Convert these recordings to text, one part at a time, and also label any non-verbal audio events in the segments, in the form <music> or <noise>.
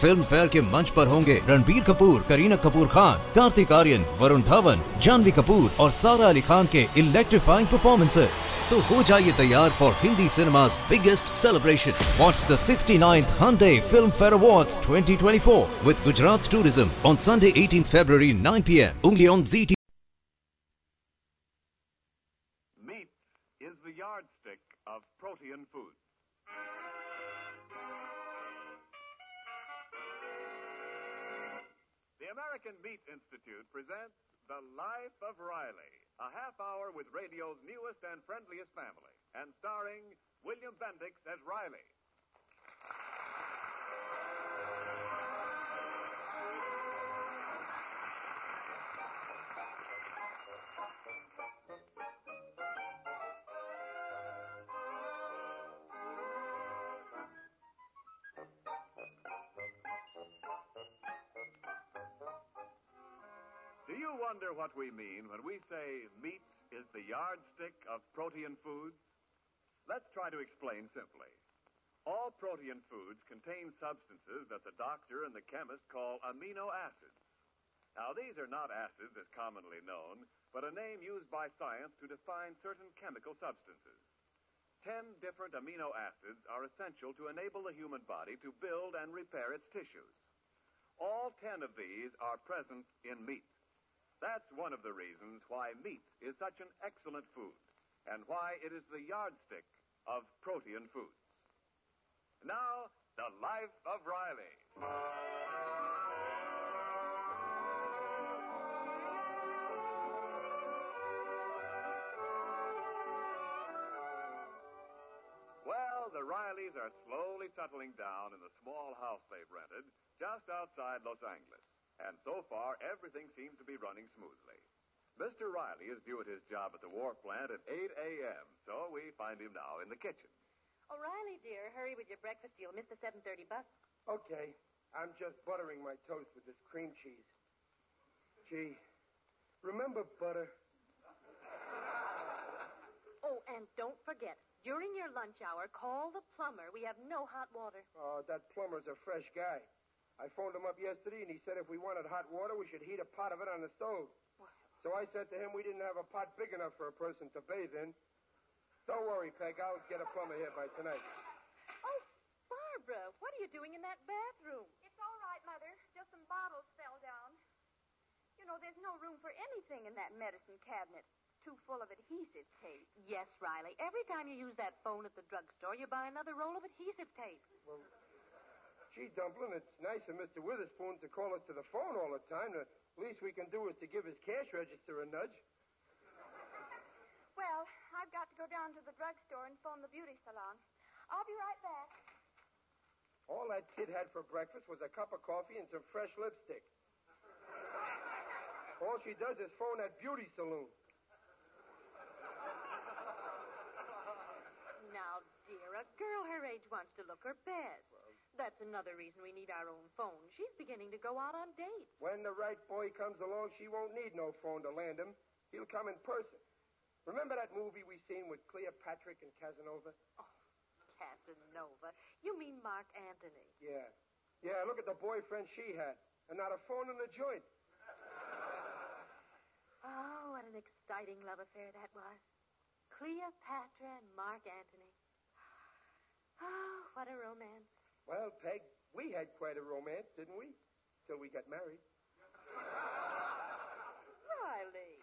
Film fair के मंच पर होंगे रणबीर कपूर, करीना कपूर खान, कार्तिक आर्यन, वरुण धवन, जानवी कपूर और सारा अली खान के इलेक्ट्रीफाइंग परफॉर्मेंसेस तो हो जाइए तैयार for Hindi cinema biggest celebration what the sixty ninth Filmfare award twenty twenty four with Gujarat tourism on Sunday eighteen February nine P M उंगली ऑन जी टी protein food. The American Meat Institute presents The Life of Riley, a half hour with radio's newest and friendliest family, and starring William Bendix as Riley. You wonder what we mean when we say meat is the yardstick of protein foods? Let's try to explain simply. All protein foods contain substances that the doctor and the chemist call amino acids. Now, these are not acids as commonly known, but a name used by science to define certain chemical substances. Ten different amino acids are essential to enable the human body to build and repair its tissues. All ten of these are present in meat. That's one of the reasons why meat is such an excellent food and why it is the yardstick of protein foods. Now, the life of Riley. Well, the Rileys are slowly settling down in the small house they've rented just outside Los Angeles. And so far, everything seems to be running smoothly. Mr. Riley is due at his job at the war plant at 8 a.m., so we find him now in the kitchen. O'Reilly, dear, hurry with your breakfast. You'll miss the 7.30 bus. Okay, I'm just buttering my toast with this cream cheese. Gee, remember butter? <laughs> Oh, and don't forget, during your lunch hour, call the plumber. We have no hot water. Oh, that plumber's a fresh guy. I phoned him up yesterday, and he said if we wanted hot water, we should heat a pot of it on the stove. So I said to him we didn't have a pot big enough for a person to bathe in. Don't worry, Peg. I'll get a plumber here by tonight. Oh, Barbara, what are you doing in that bathroom? It's all right, Mother. Just some bottles fell down. You know, there's no room for anything in that medicine cabinet. Too full of adhesive tape. Yes, Riley. Every time you use that phone at the drugstore, you buy another roll of adhesive tape. Well, gee, Dumplin', it's nice of Mr. Witherspoon to call us to the phone all the time. The least we can do is to give his cash register a nudge. Well, I've got to go down to the drugstore and phone the beauty salon. I'll be right back. All that kid had for breakfast was a cup of coffee and some fresh lipstick. <laughs> All she does is phone that beauty saloon. Now, dear, a girl her age wants to look her best. That's another reason we need our own phone. She's beginning to go out on dates. When the right boy comes along, she won't need no phone to land him. He'll come in person. Remember that movie we seen with Cleopatra and Casanova? Oh, Casanova. You mean Mark Antony. Yeah. Yeah, look at the boyfriend she had. And not a phone in the joint. Oh, what an exciting love affair that was. Cleopatra and Mark Antony. Oh, what a romance. Well, Peg, we had quite a romance, didn't we? Till we got married. Riley.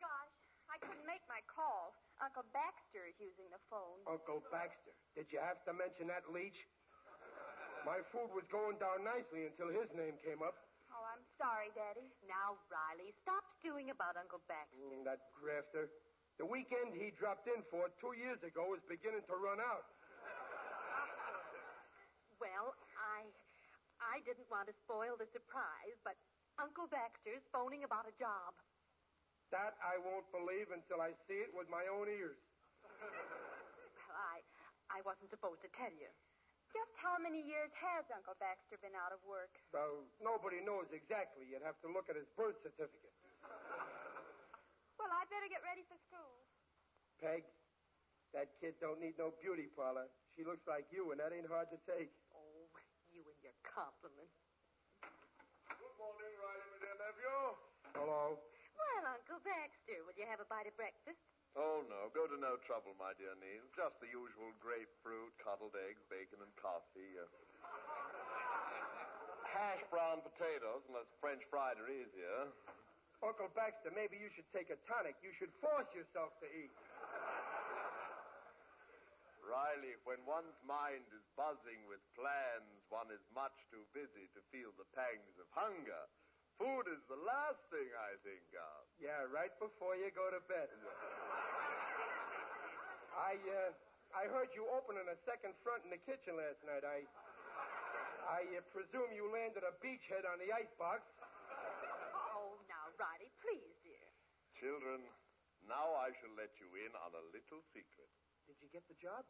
Gosh, I couldn't make my call. Uncle Baxter is using the phone. Uncle Baxter. Did you have to mention that leech? My food was going down nicely until his name came up. Oh, I'm sorry, Daddy. Now, Riley, stop stewing about Uncle Baxter. Mm, that grafter. The weekend he dropped in for two years ago is beginning to run out. Well, I. I didn't want to spoil the surprise, but Uncle Baxter's phoning about a job. That I won't believe until I see it with my own ears. Well, I. I wasn't supposed to tell you. Just how many years has Uncle Baxter been out of work? Well, nobody knows exactly. You'd have to look at his birth certificate. Well, I'd better get ready for school. Peg, that kid don't need no beauty parlor. She looks like you, and that ain't hard to take. You and your compliments. Good morning, Riley, my dear nephew. Hello. Well, Uncle Baxter, will you have a bite of breakfast? Oh, no. Go to no trouble, my dear niece. Just the usual grapefruit, coddled eggs, bacon, and coffee. Uh, hash brown potatoes, unless French fried are easier. Uncle Baxter, maybe you should take a tonic. You should force yourself to eat. Riley, when one's mind is buzzing with plans, one is much too busy to feel the pangs of hunger. Food is the last thing I think of. Yeah, right before you go to bed. I, uh, I heard you opening a second front in the kitchen last night. I, I uh, presume you landed a beachhead on the icebox. Oh, now, Riley, please, dear. Children, now I shall let you in on a little secret. Did you get the job?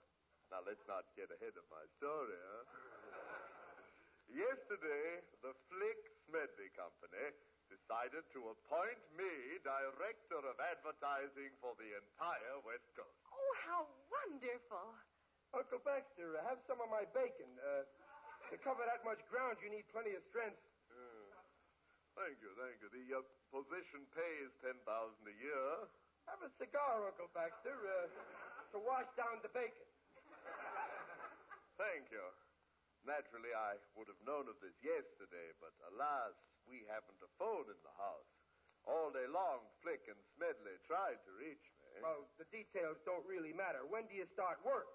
Now, let's not get ahead of my story, huh? Yesterday, the Flick Smedley Company decided to appoint me director of advertising for the entire West Coast. Oh, how wonderful. Uncle Baxter, uh, have some of my bacon. Uh, to cover that much ground, you need plenty of strength. Thank you, thank you. The uh, position pays ten thousand a year. Have a cigar, Uncle Baxter, to wash down the bacon. Thank you. Naturally, I would have known of this yesterday, but alas, we haven't a phone in the house. All day long, Flick and Smedley tried to reach me. Well, the details don't really matter. When do you start work?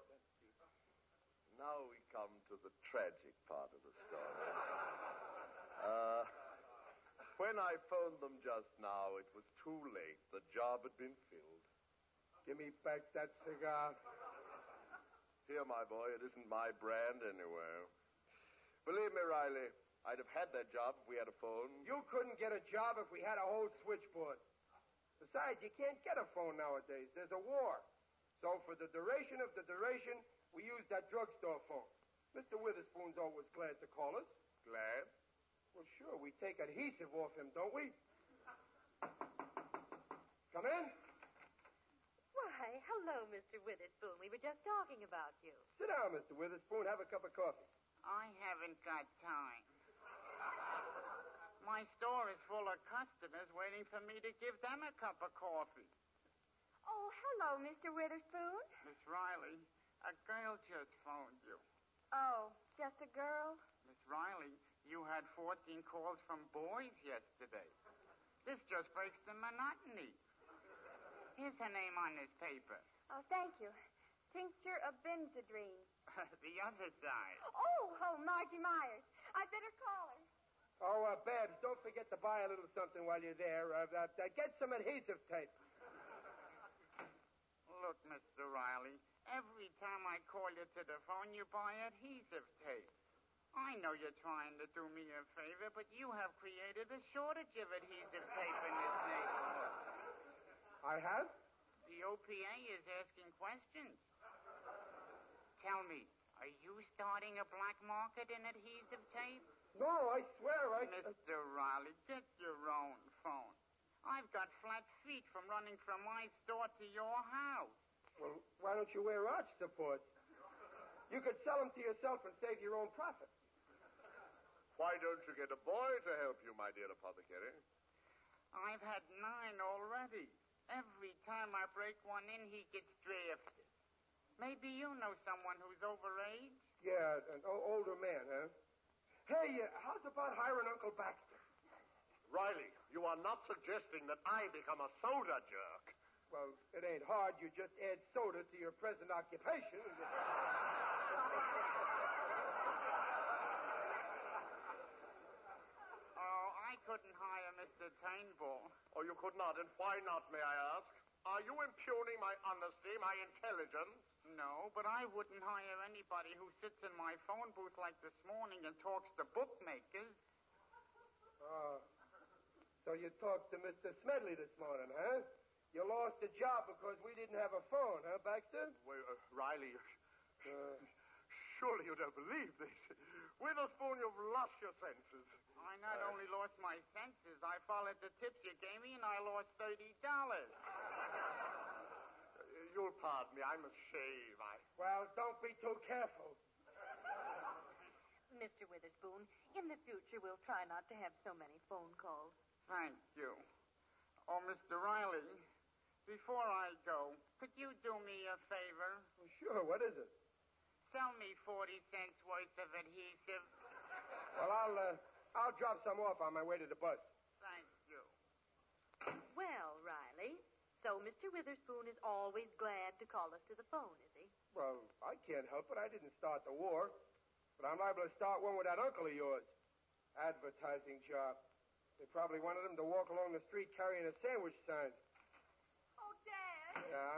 Now we come to the tragic part of the story. Uh, when I phoned them just now, it was too late. The job had been filled. Give me back that cigar. Here, my boy, it isn't my brand anywhere. Believe me, Riley, I'd have had that job if we had a phone. You couldn't get a job if we had a whole switchboard. Besides, you can't get a phone nowadays. There's a war. So for the duration of the duration, we use that drugstore phone. Mr. Witherspoon's always glad to call us. Glad? Well, sure, we take adhesive off him, don't we? Come in. Why, hello, Mr. Witherspoon. We were just talking about you. Sit down, Mr. Witherspoon. Have a cup of coffee. I haven't got time. My store is full of customers waiting for me to give them a cup of coffee. Oh, hello, Mr. Witherspoon. Miss Riley, a girl just phoned you. Oh, just a girl? Miss Riley, you had 14 calls from boys yesterday. This just breaks the monotony. Here's her name on this paper. Oh, thank you. Tincture of Benzedrine. <laughs> the other side. Oh, oh, Margie Myers. I better call her. Oh, uh, Babs, don't forget to buy a little something while you're there. Uh, uh, uh, get some adhesive tape. Look, Mr. Riley, every time I call you to the phone, you buy adhesive tape. I know you're trying to do me a favor, but you have created a shortage of adhesive tape in this neighborhood. I have? The OPA is asking questions. Tell me, are you starting a black market in adhesive tape? No, I swear I. Mr. Riley, get your own phone. I've got flat feet from running from my store to your house. Well, why don't you wear arch supports? You could sell them to yourself and save your own profit. Why don't you get a boy to help you, my dear apothecary? I've had nine already. Every time I break one in, he gets drafted. Maybe you know someone who's overage? Yeah, an o- older man, huh? Hey, uh, how's about hiring Uncle Baxter? Riley, you are not suggesting that I become a soda jerk. Well, it ain't hard. You just add soda to your present occupation. <laughs> Oh, I couldn't hire Mr. Turnbull. Oh, you could not, and why not, may I ask? Are you impugning my honesty, my intelligence? No, but I wouldn't hire anybody who sits in my phone booth like this morning and talks to bookmakers. Oh. So you talked to Mr. Smedley this morning, huh? You lost the job because we didn't have a phone, huh, Baxter? Well, uh, Riley, Uh, surely you don't believe this. Witherspoon, you've lost your senses. I not Uh. only lost my senses, I followed the tips you gave me and I lost $30. you'll pardon me. I must shave. I... Well, don't be too careful. Mr. Witherspoon, in the future, we'll try not to have so many phone calls. Thank you. Oh, Mr. Riley, before I go, could you do me a favor? Well, sure, what is it? Sell me 40 cents worth of adhesive. Well, I'll, uh, I'll drop some off on my way to the bus. Thank you. Well, Riley, so Mr. Witherspoon is always glad to call us to the phone, is he? Well, I can't help it. I didn't start the war. But I'm liable to start one with that uncle of yours. Advertising job. They probably wanted him to walk along the street carrying a sandwich sign. Oh, Dad. Yeah?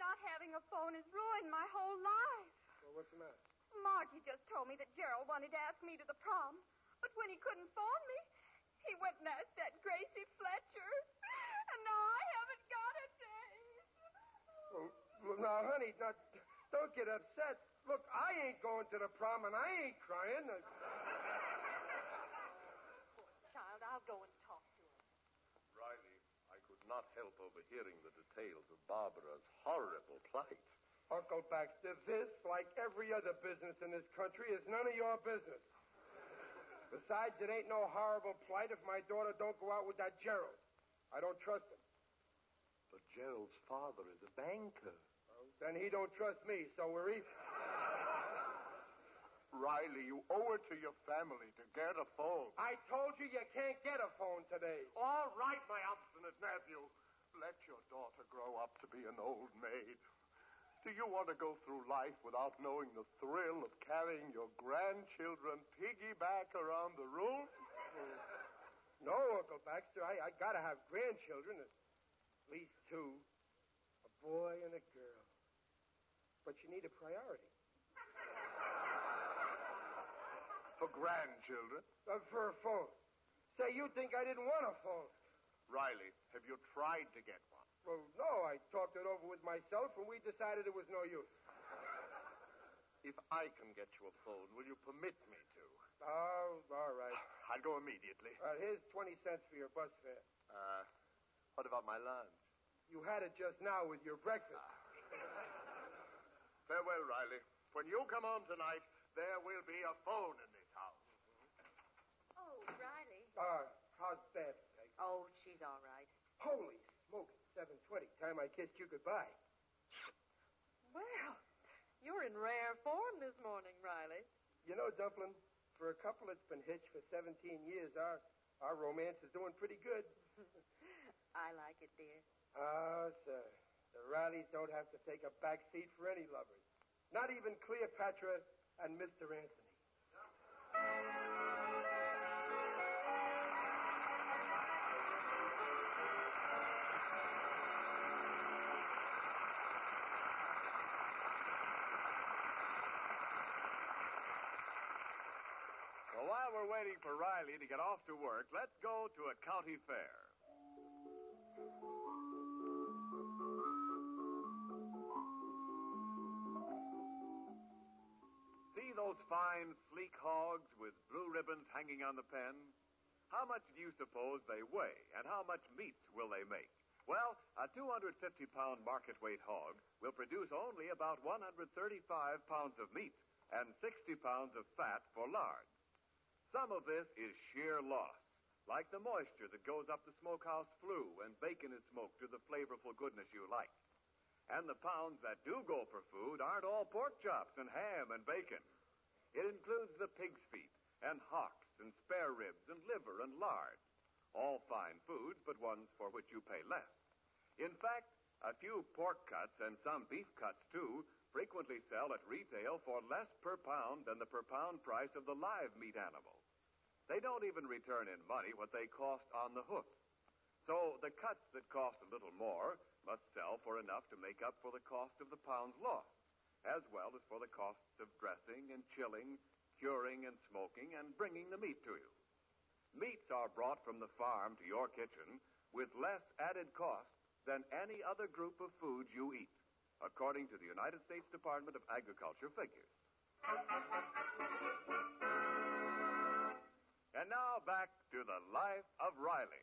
Not having a phone has ruined my whole life. Well, what's the matter? Margie just told me that Gerald wanted to ask me to the prom. But when he couldn't phone me, he went and asked that Gracie Fletcher. And now I haven't got a date. Well, well, now, honey, not, don't get upset. Look, I ain't going to the prom, and I ain't crying. Poor <laughs> Child, I'll go and talk to him. Riley, I could not help overhearing the details of Barbara's horrible plight. Uncle Baxter, this, like every other business in this country, is none of your business. Besides, it ain't no horrible plight if my daughter don't go out with that Gerald. I don't trust him. But Gerald's father is a banker. Well, then he don't trust me, so we're even. Riley, you owe it to your family to get a phone. I told you you can't get a phone today. All right, my obstinate nephew. Let your daughter grow up to be an old maid. Do you want to go through life without knowing the thrill of carrying your grandchildren piggyback around the room? <laughs> No, Uncle Baxter, I, I gotta have grandchildren, at least two. A boy and a girl. But you need a priority. <laughs> For grandchildren? Uh, for a phone. Say, you think I didn't want a phone? Riley, have you tried to get one? Well, no, I talked it over with myself, and we decided it was no use. If I can get you a phone, will you permit me to? Oh, all right. I'll go immediately. Uh, here's 20 cents for your bus fare. Uh, what about my lunch? You had it just now with your breakfast. Farewell, Riley. When you come home tonight, there will be a phone in this house. Oh, Riley. Uh, how's that? Oh, she's all right. Holy smoke, it's 7.20. Time I kissed you goodbye. Well, you're in rare form this morning, Riley. You know, Dumplin', for a couple that's been hitched for 17 years, our, our romance is doing pretty good. <laughs> I like it, dear. Ah, sir. The Rileys don't have to take a back seat for any lovers. Not even Cleopatra and Mr. Anthony. While we're waiting for Riley to get off to work, let's go to a county fair. See those fine, sleek hogs with blue ribbons hanging on the pen? How much do you suppose they weigh, and how much meat will they make? Well, a 250 pound market weight hog will produce only about 135 pounds of meat and 60 pounds of fat for lard. Some of this is sheer loss, like the moisture that goes up the smokehouse flue when bacon is smoked to the flavorful goodness you like. And the pounds that do go for food aren't all pork chops and ham and bacon. It includes the pig's feet and hocks and spare ribs and liver and lard. All fine foods, but ones for which you pay less. In fact, a few pork cuts and some beef cuts, too, frequently sell at retail for less per pound than the per pound price of the live meat animal. They don't even return in money what they cost on the hoof. So the cuts that cost a little more must sell for enough to make up for the cost of the pounds lost, as well as for the costs of dressing and chilling, curing and smoking, and bringing the meat to you. Meats are brought from the farm to your kitchen with less added cost than any other group of foods you eat, according to the United States Department of Agriculture figures. And now back to the life of Riley.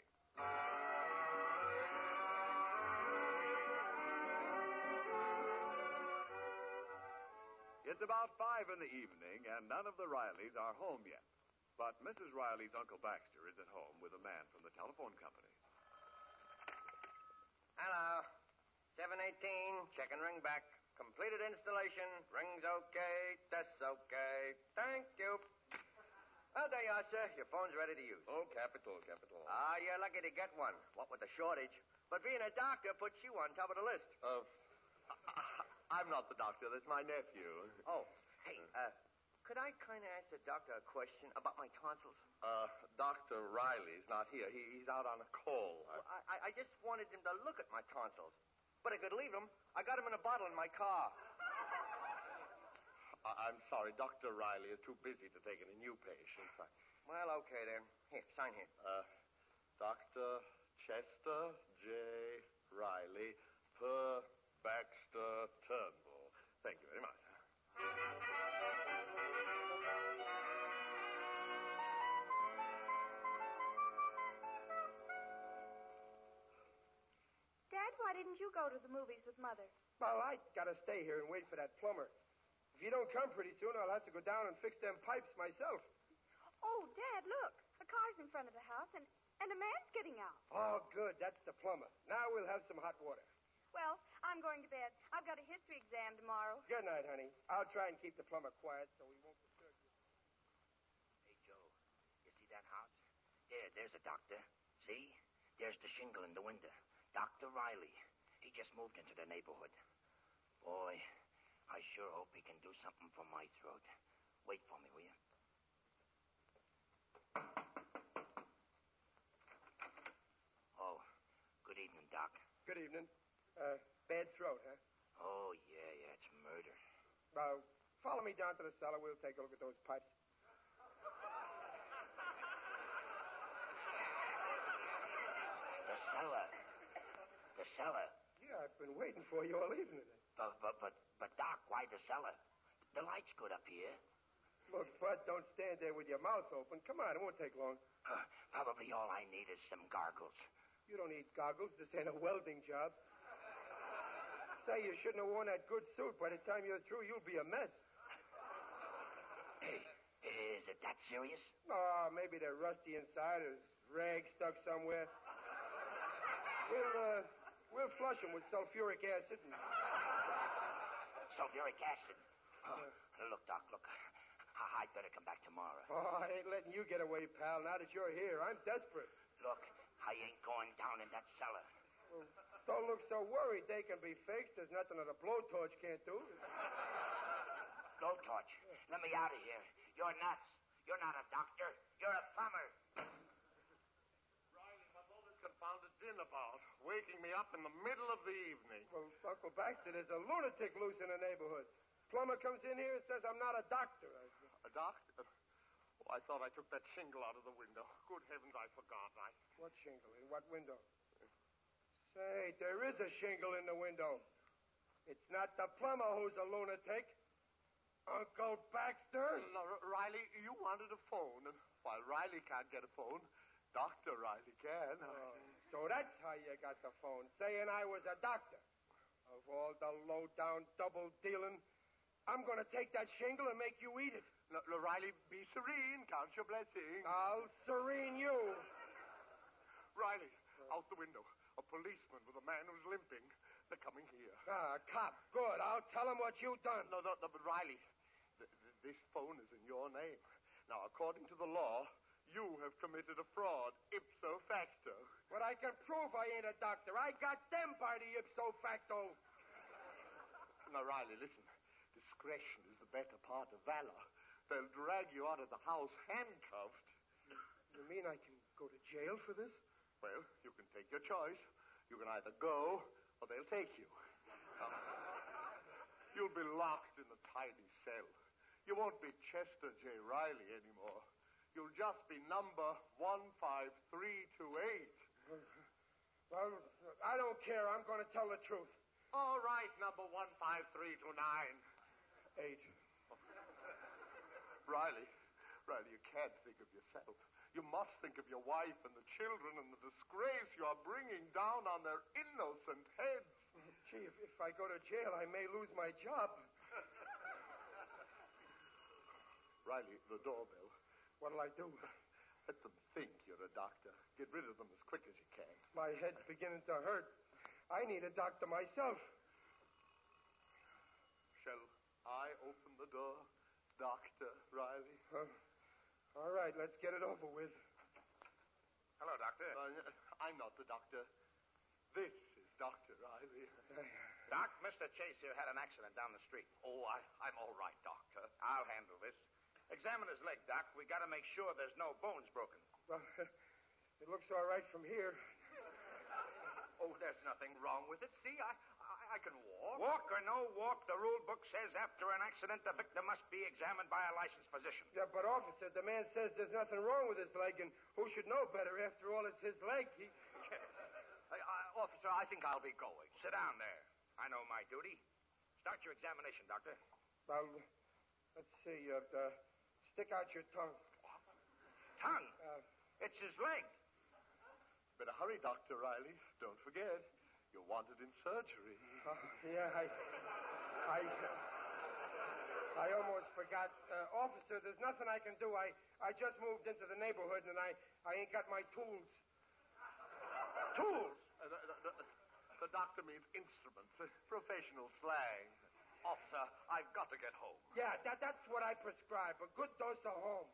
It's about five in the evening, and none of the Rileys are home yet. But Mrs. Riley's Uncle Baxter is at home with a man from the telephone company. Hello. 718, check and ring back. Completed installation. Rings okay. Test's okay. Thank you. Well, there you are, sir. Your phone's ready to use. Oh, capital, capital. Ah, you're lucky to get one. What with the shortage. But being a doctor puts you on top of the list. Uh, <laughs> I'm not the doctor. That's my nephew. Oh, hey, uh, could I kind of ask the doctor a question about my tonsils? Uh, Dr. Riley's not here. He, he's out on a call. Well, I, I just wanted him to look at my tonsils. But I could leave them. I got them in a bottle in my car. I, I'm sorry. Dr. Riley is too busy to take any new patients. I, Well, okay then. Here, sign here. uh, Dr. Chester J. Riley, per Baxter Turnbull. Thank you very much. Dad, why didn't you go to the movies with Mother? Well, I gotta stay here and wait for that plumber. If you don't come pretty soon, I'll have to go down and fix them pipes myself. Oh, Dad, look. A car's in front of the house, and, and a man's getting out. Oh, good. That's the plumber. Now we'll have some hot water. Well, I'm going to bed. I've got a history exam tomorrow. Good night, honey. I'll try and keep the plumber quiet so we won't disturb you. Hey, Joe, you see that house? There, there's a doctor. See? There's the shingle in the window. Dr. Riley. He just moved into the neighborhood. Boy, I sure hope he can do something for my throat. Wait for me, will you? Oh, good evening, Doc. Good evening. Uh, bad throat, huh? Oh, yeah, yeah, it's murder. Uh, follow me down to the cellar. We'll take a look at those pipes. The cellar. The cellar. Yeah, I've been waiting for you all evening. But, but, but, but, Doc, why the cellar? The light's good up here. Look, Bud, don't stand there with your mouth open. Come on, it won't take long. Huh, probably all I need is some gargles. You don't need goggles. This ain't a welding job. Say, you shouldn't have worn that good suit. By the time you're through, you'll be a mess. Hey, is it that serious? Oh, maybe they're rusty inside. There's rags stuck somewhere. We'll, uh, we'll flush them with sulfuric acid. And... Sulfuric acid. Oh, look, Doc, look. I- I'd better come back tomorrow. Oh, I ain't letting you get away, pal, now that you're here. I'm desperate. Look, I ain't going down in that cellar. Well, don't look so worried. They can be fixed. There's nothing that a blowtorch can't do. <laughs> Blowtorch. Let me out of here. You're nuts. You're not a doctor. You're a plumber. Riley, what's all this confounded din about? Waking me up in the middle of the evening. Well, Uncle Baxter, there's a lunatic loose in the neighborhood. Plumber comes in here and says I'm not a doctor. I... A doctor? Oh, I thought I took that shingle out of the window. Good heavens, I forgot. I... What shingle? In what window? Say, there is a shingle in the window. It's not the plumber who's a lunatic. Uncle Baxter? Riley, you wanted a phone, and while Riley can't get a phone, Dr. Riley can. Oh, so that's how you got the phone, saying I was a doctor. Of all the low-down double dealing, I'm going to take that shingle and make you eat it. L- L- Riley, be serene. Count your blessings. I'll serene you. Riley, out the window. A policeman with a man who's limping. They're coming here. Ah, cop. Good. I'll tell them what you've done. No, no, no, but Riley, th- th- this phone is in your name. Now, according to the law, you have committed a fraud, ipso facto. But I can prove I ain't a doctor. I got them by the ipso facto. Now, Riley, listen. Discretion is the better part of valor. They'll drag you out of the house handcuffed. You mean I can go to jail for this? Well, you can take your choice. You can either go, or they'll take you. You'll be locked in a tiny cell. You won't be Chester J. Riley anymore. You'll just be number 15328. Well, I don't care. I'm going to tell the truth. All right, number 15329. Eight. Riley, Riley, you can't think of yourself. You must think of your wife and the children and the disgrace you are bringing down on their innocent heads. Gee, if, if I go to jail, I may lose my job. Riley, the doorbell. What'll I do? Let them think you're a doctor. Get rid of them as quick as you can. My head's beginning to hurt. I need a doctor myself. Shall I open the door, Dr. Riley? Uh, all right, let's get it over with. Hello, Doctor. Uh, I'm not the doctor. This is Dr. Riley. Doc, Mr. Chase here had an accident down the street. Oh, I, I'm all right, Doctor. I'll handle this. Examine his leg, Doc. We gotta make sure there's no bones broken. Well, <laughs> it looks all right from here. Oh, there's nothing wrong with it. See, I, I, I can walk. Walk or no walk, the rule book says after an accident, the victim must be examined by a licensed physician. Yeah, but officer, the man says there's nothing wrong with his leg, and who should know better? After all, it's his leg. He... <laughs> I, I, officer, I think I'll be going. Sit down there. I know my duty. Start your examination, Doctor. Well, let's see. Uh, uh, stick out your tongue. Tongue. Uh, It's his leg. Better hurry, Dr. Riley. Don't forget, you're wanted in surgery. uh, yeah, I, I, I almost forgot, uh, officer. There's nothing I can do. I, I just moved into the neighborhood, and I, I ain't got my tools. Tools? Uh, the, the, the, the doctor means instruments, uh, professional slang. Officer, I've got to get home. Yeah, that, that's what I prescribe. A good dose of home.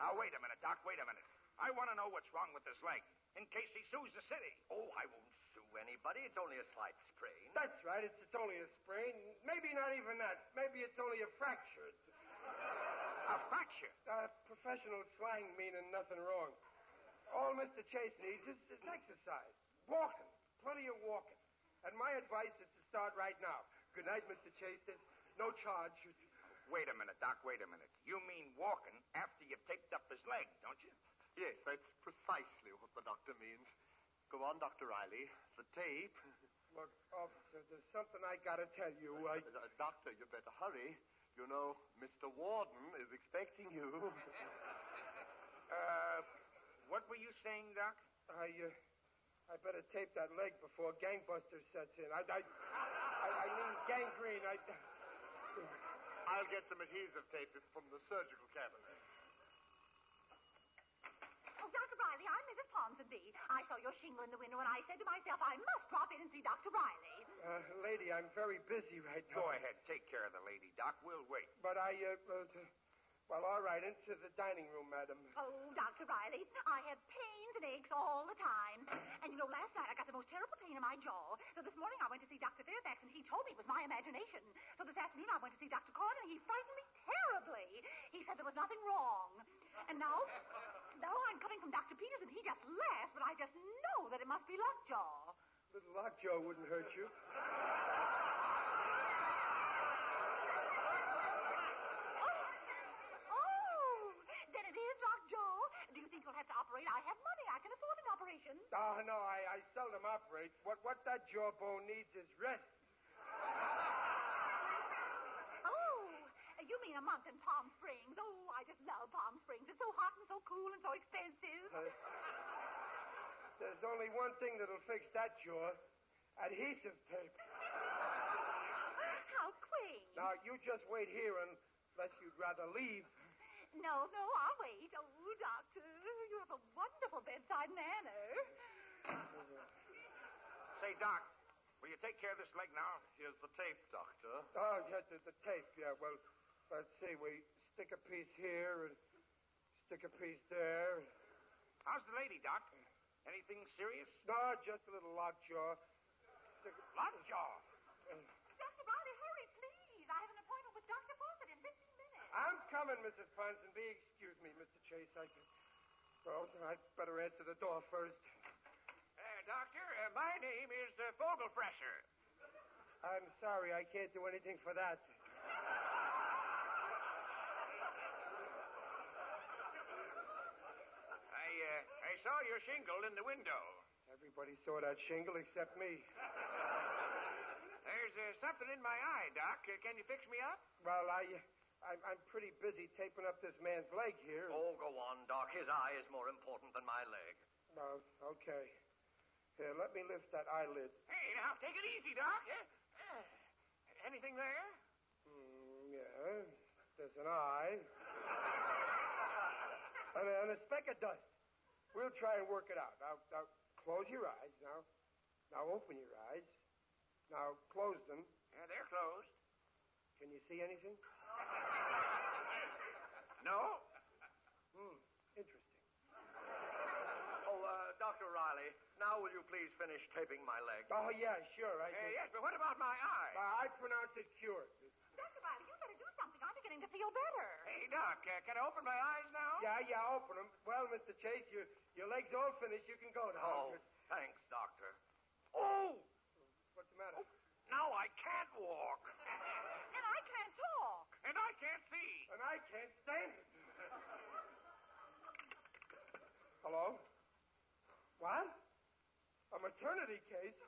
Now, wait a minute, Doc. Wait a minute. I want to know what's wrong with this leg in case he sues the city. Oh, I won't sue anybody. It's only a slight sprain. That's right. It's, it's only a sprain. Maybe not even that. Maybe it's only a fracture. A fracture. Uh, professional slang meaning nothing wrong. All Mr. Chase needs is, is exercise. Walking. Plenty of walking. And my advice is to start right now. Good night, Mr. Chase. There's no charge. Wait a minute, Doc. Wait a minute. You mean walking after you've taped up his leg, don't you? Yes, that's precisely what the doctor means. Go on, Dr. Riley. The tape. Look, officer, there's something I gotta tell you. I... Uh, doctor, you better hurry. You know, Mr. Warden is expecting you. <laughs> Uh, what were you saying, Doc? I, uh, I better tape that leg before gangbusters sets in. I, I, I, I mean gangrene. I. I'll get some adhesive tape from the surgical cabinet. Oh, Dr. Riley, I'm Mrs. Ponsonby. I saw your shingle in the window, and I said to myself, I must drop in and see Dr. Riley. Uh, lady, I'm very busy right now. Go ahead. Take care of the lady, Doc. We'll wait. But I, uh, uh, t- well, all right, into the dining room, madam. Oh, Dr. Riley, I have pains and aches all the time. And you know, last night I got the most terrible pain in my jaw. So this morning I went to see Dr. Fairfax, and he told me it was my imagination. So this afternoon I went to see Dr. Corn, and he frightened me terribly. He said there was nothing wrong. And now, now I'm coming from Dr. Peters, and he just laughs, but I just know that it must be lockjaw. Little lockjaw wouldn't hurt you. Oh, then it is lockjaw. Do you think you'll have to operate? I have money. I can afford an operation. Oh, no, I, I seldom operate. What, what that jawbone needs is rest. <laughs> Oh, you mean a month in Palm Springs? Oh, I just love Palm Springs. It's so hot and so cool and so expensive. Uh, there's only one thing that'll fix that jaw adhesive tape. <laughs> How quaint. Now, you just wait here unless you'd rather leave. No, no, I'll wait. Oh, doctor, you have a wonderful bedside manner. Say, Doc, will you take care of this leg now? Here's the tape, Doctor. Oh, yeah, the, the tape, yeah. Well, let's see. We stick a piece here and stick a piece there. How's the lady, Doc? Anything serious? No, just a little lockjaw. Stick a... Lockjaw. Dr. Riley, hurry, please. I have an appointment with Dr. Fawcett in 15 minutes. I'm coming, Mrs. Ponsonby. Excuse me, Mr. Chase. I can... Well, I'd better answer the door first. Uh, doctor, uh, my name is uh, Vogelfresher. I'm sorry, I can't do anything for that. I, uh, I saw your shingle in the window. Everybody saw that shingle except me. There's uh, something in my eye, Doc. Uh, can you fix me up? Well, I, I'm, I'm pretty busy taping up this man's leg here. Oh, go on, Doc. His eye is more important than my leg. Oh, okay. Here, let me lift that eyelid. Hey, now, take it easy, Doc. Uh, anything there? Mm, yeah. There's an eye. <laughs> and, a, and a speck of dust. We'll try and work it out. Now, now, close your eyes. Now, now open your eyes. Now, close them. Yeah, they're closed. Can you see anything? No? Hmm, interesting. Oh, uh, Dr. Riley, now will you please finish taping my leg? Oh, yeah, sure. I Uh, yes, but what about my eye? Uh, I pronounce it cured. Dr. Riley, you better do something. I'm beginning to feel better. Hey, Doc, uh, can I open my eyes now? Yeah, yeah, open them. Well, Mr. Chase, your, your leg's all finished. You can go now. Oh, thanks, Doctor. Oh, What's the matter? now I can't walk. And I can't talk. And I can't see. And I can't stand it. <laughs> Hello? What? A maternity case?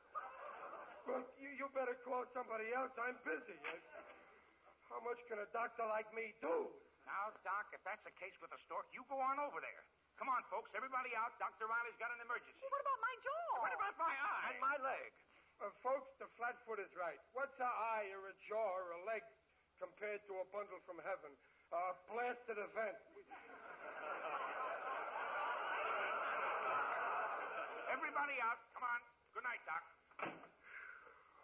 Look, you, you better call somebody else. I'm busy. How much can a doctor like me do? Now, Doc, if that's the case with the stork, you go on over there. Come on, folks, everybody out. Dr. Riley's got an emergency. What about my jaw? What about my eye? And my leg. Uh, folks, the flatfoot is right. What's a eye or a jaw or a leg compared to a bundle from heaven? A blasted event. Everybody out. Come on. Good night, Doc.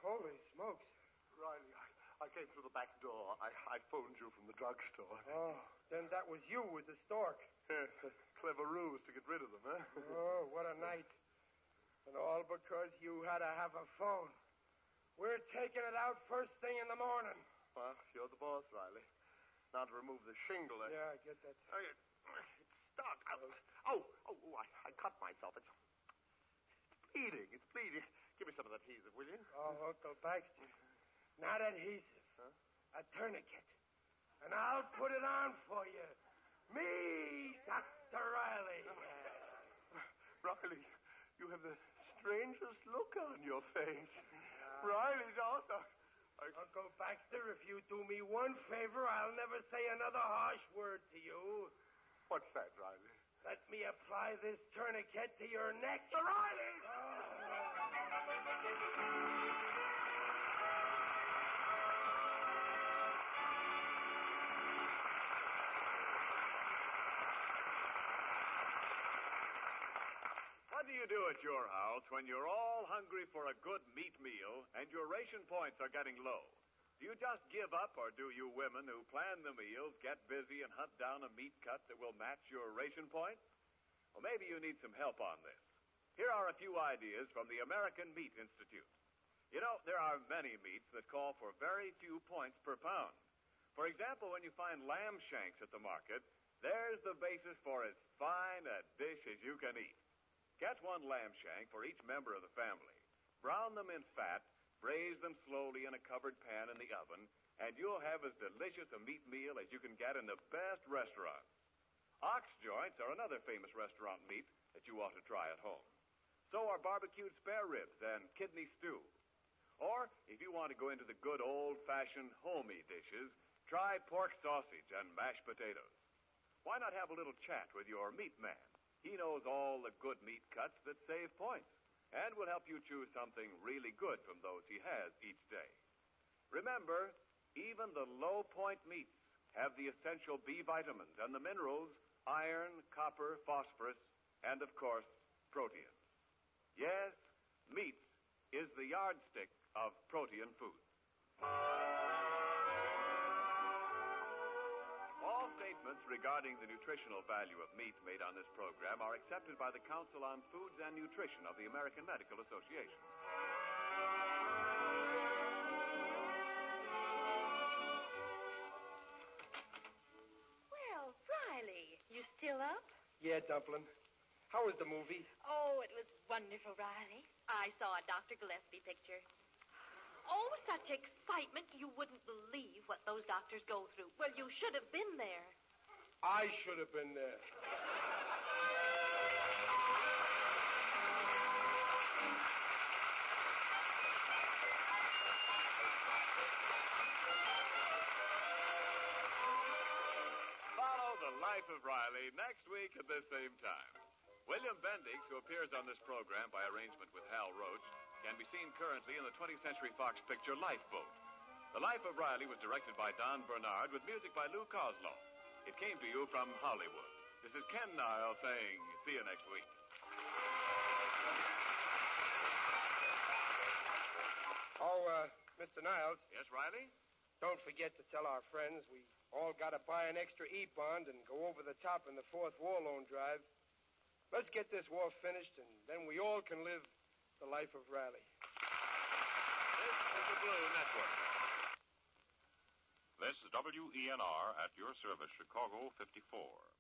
Holy smokes. Riley, I, I came through the back door. I, I phoned you from the drugstore. Oh, then that was you with the stork. Yes, a clever ruse to get rid of them, huh? Oh, what a night. And all because you had to have a phone. We're taking it out first thing in the morning. Well, you're the boss, Riley. Now to remove the shingle. Yeah, I get that. Oh, it's stuck. Oh, oh, oh I, I cut myself. It's, it's bleeding. It's bleeding. Give me some of that adhesive, will you? Oh, Uncle Baxter. Not adhesive. A tourniquet. And I'll put it on for you. Me, Dr. Riley. <laughs> Riley, you have the strangest look on your face. Riley, also. I, Uncle Baxter, if you do me one favor, I'll never say another harsh word to you. what's that, Riley? Let me apply this tourniquet to your neck. Riley! What do you do at your house when you're all hungry for a good meat meal and your ration points are getting low? Do you just give up, or do you women who plan the meals get busy and hunt down a meat cut that will match your ration points? Well, maybe you need some help on this. Here are a few ideas from the American Meat Institute. You know, there are many meats that call for very few points per pound. For example, when you find lamb shanks at the market, there's the basis for as fine a dish as you can eat. Get one lamb shank for each member of the family. Brown them in fat, braise them slowly in a covered pan in the oven, and you'll have as delicious a meat meal as you can get in the best restaurants. Ox joints are another famous restaurant meat that you ought to try at home. So are barbecued spare ribs and kidney stew. Or, if you want to go into the good old-fashioned homey dishes, try pork sausage and mashed potatoes. Why not have a little chat with your meat man? He knows all the good meat cuts that save points and will help you choose something really good from those he has each day. Remember, even the low point meats have the essential B vitamins and the minerals iron, copper, phosphorus, and of course, protein. Yes, meat is the yardstick of protein food. All statements regarding the nutritional value of meat made on this program are accepted by the Council on Foods and Nutrition of the American Medical Association. Well, Riley, you still up? Yeah, Dumpling. How was the movie? Oh, it was wonderful, Riley. I saw a Dr. Gillespie picture. Such excitement. You wouldn't believe what those doctors go through. Well, you should have been there. I should have been there. Follow The Life of Riley next week at the same time. William Bendix, who appears on this program by arrangement with Hal Roach, can be seen currently in the 20th Century Fox picture Lifeboat. The Life of Riley was directed by Don Bernard with music by Lou Coslow. It came to you from Hollywood. This is Ken Niles saying, see you next week. Oh, uh, Mr. Niles, Yes, Riley? don't forget to tell our friends we all got to buy an extra E-bond and go over the top in the fourth war loan drive. Let's get this war finished, and then we all can live the life of Riley. This is the Blue Network. This is WENR at your service, Chicago 54.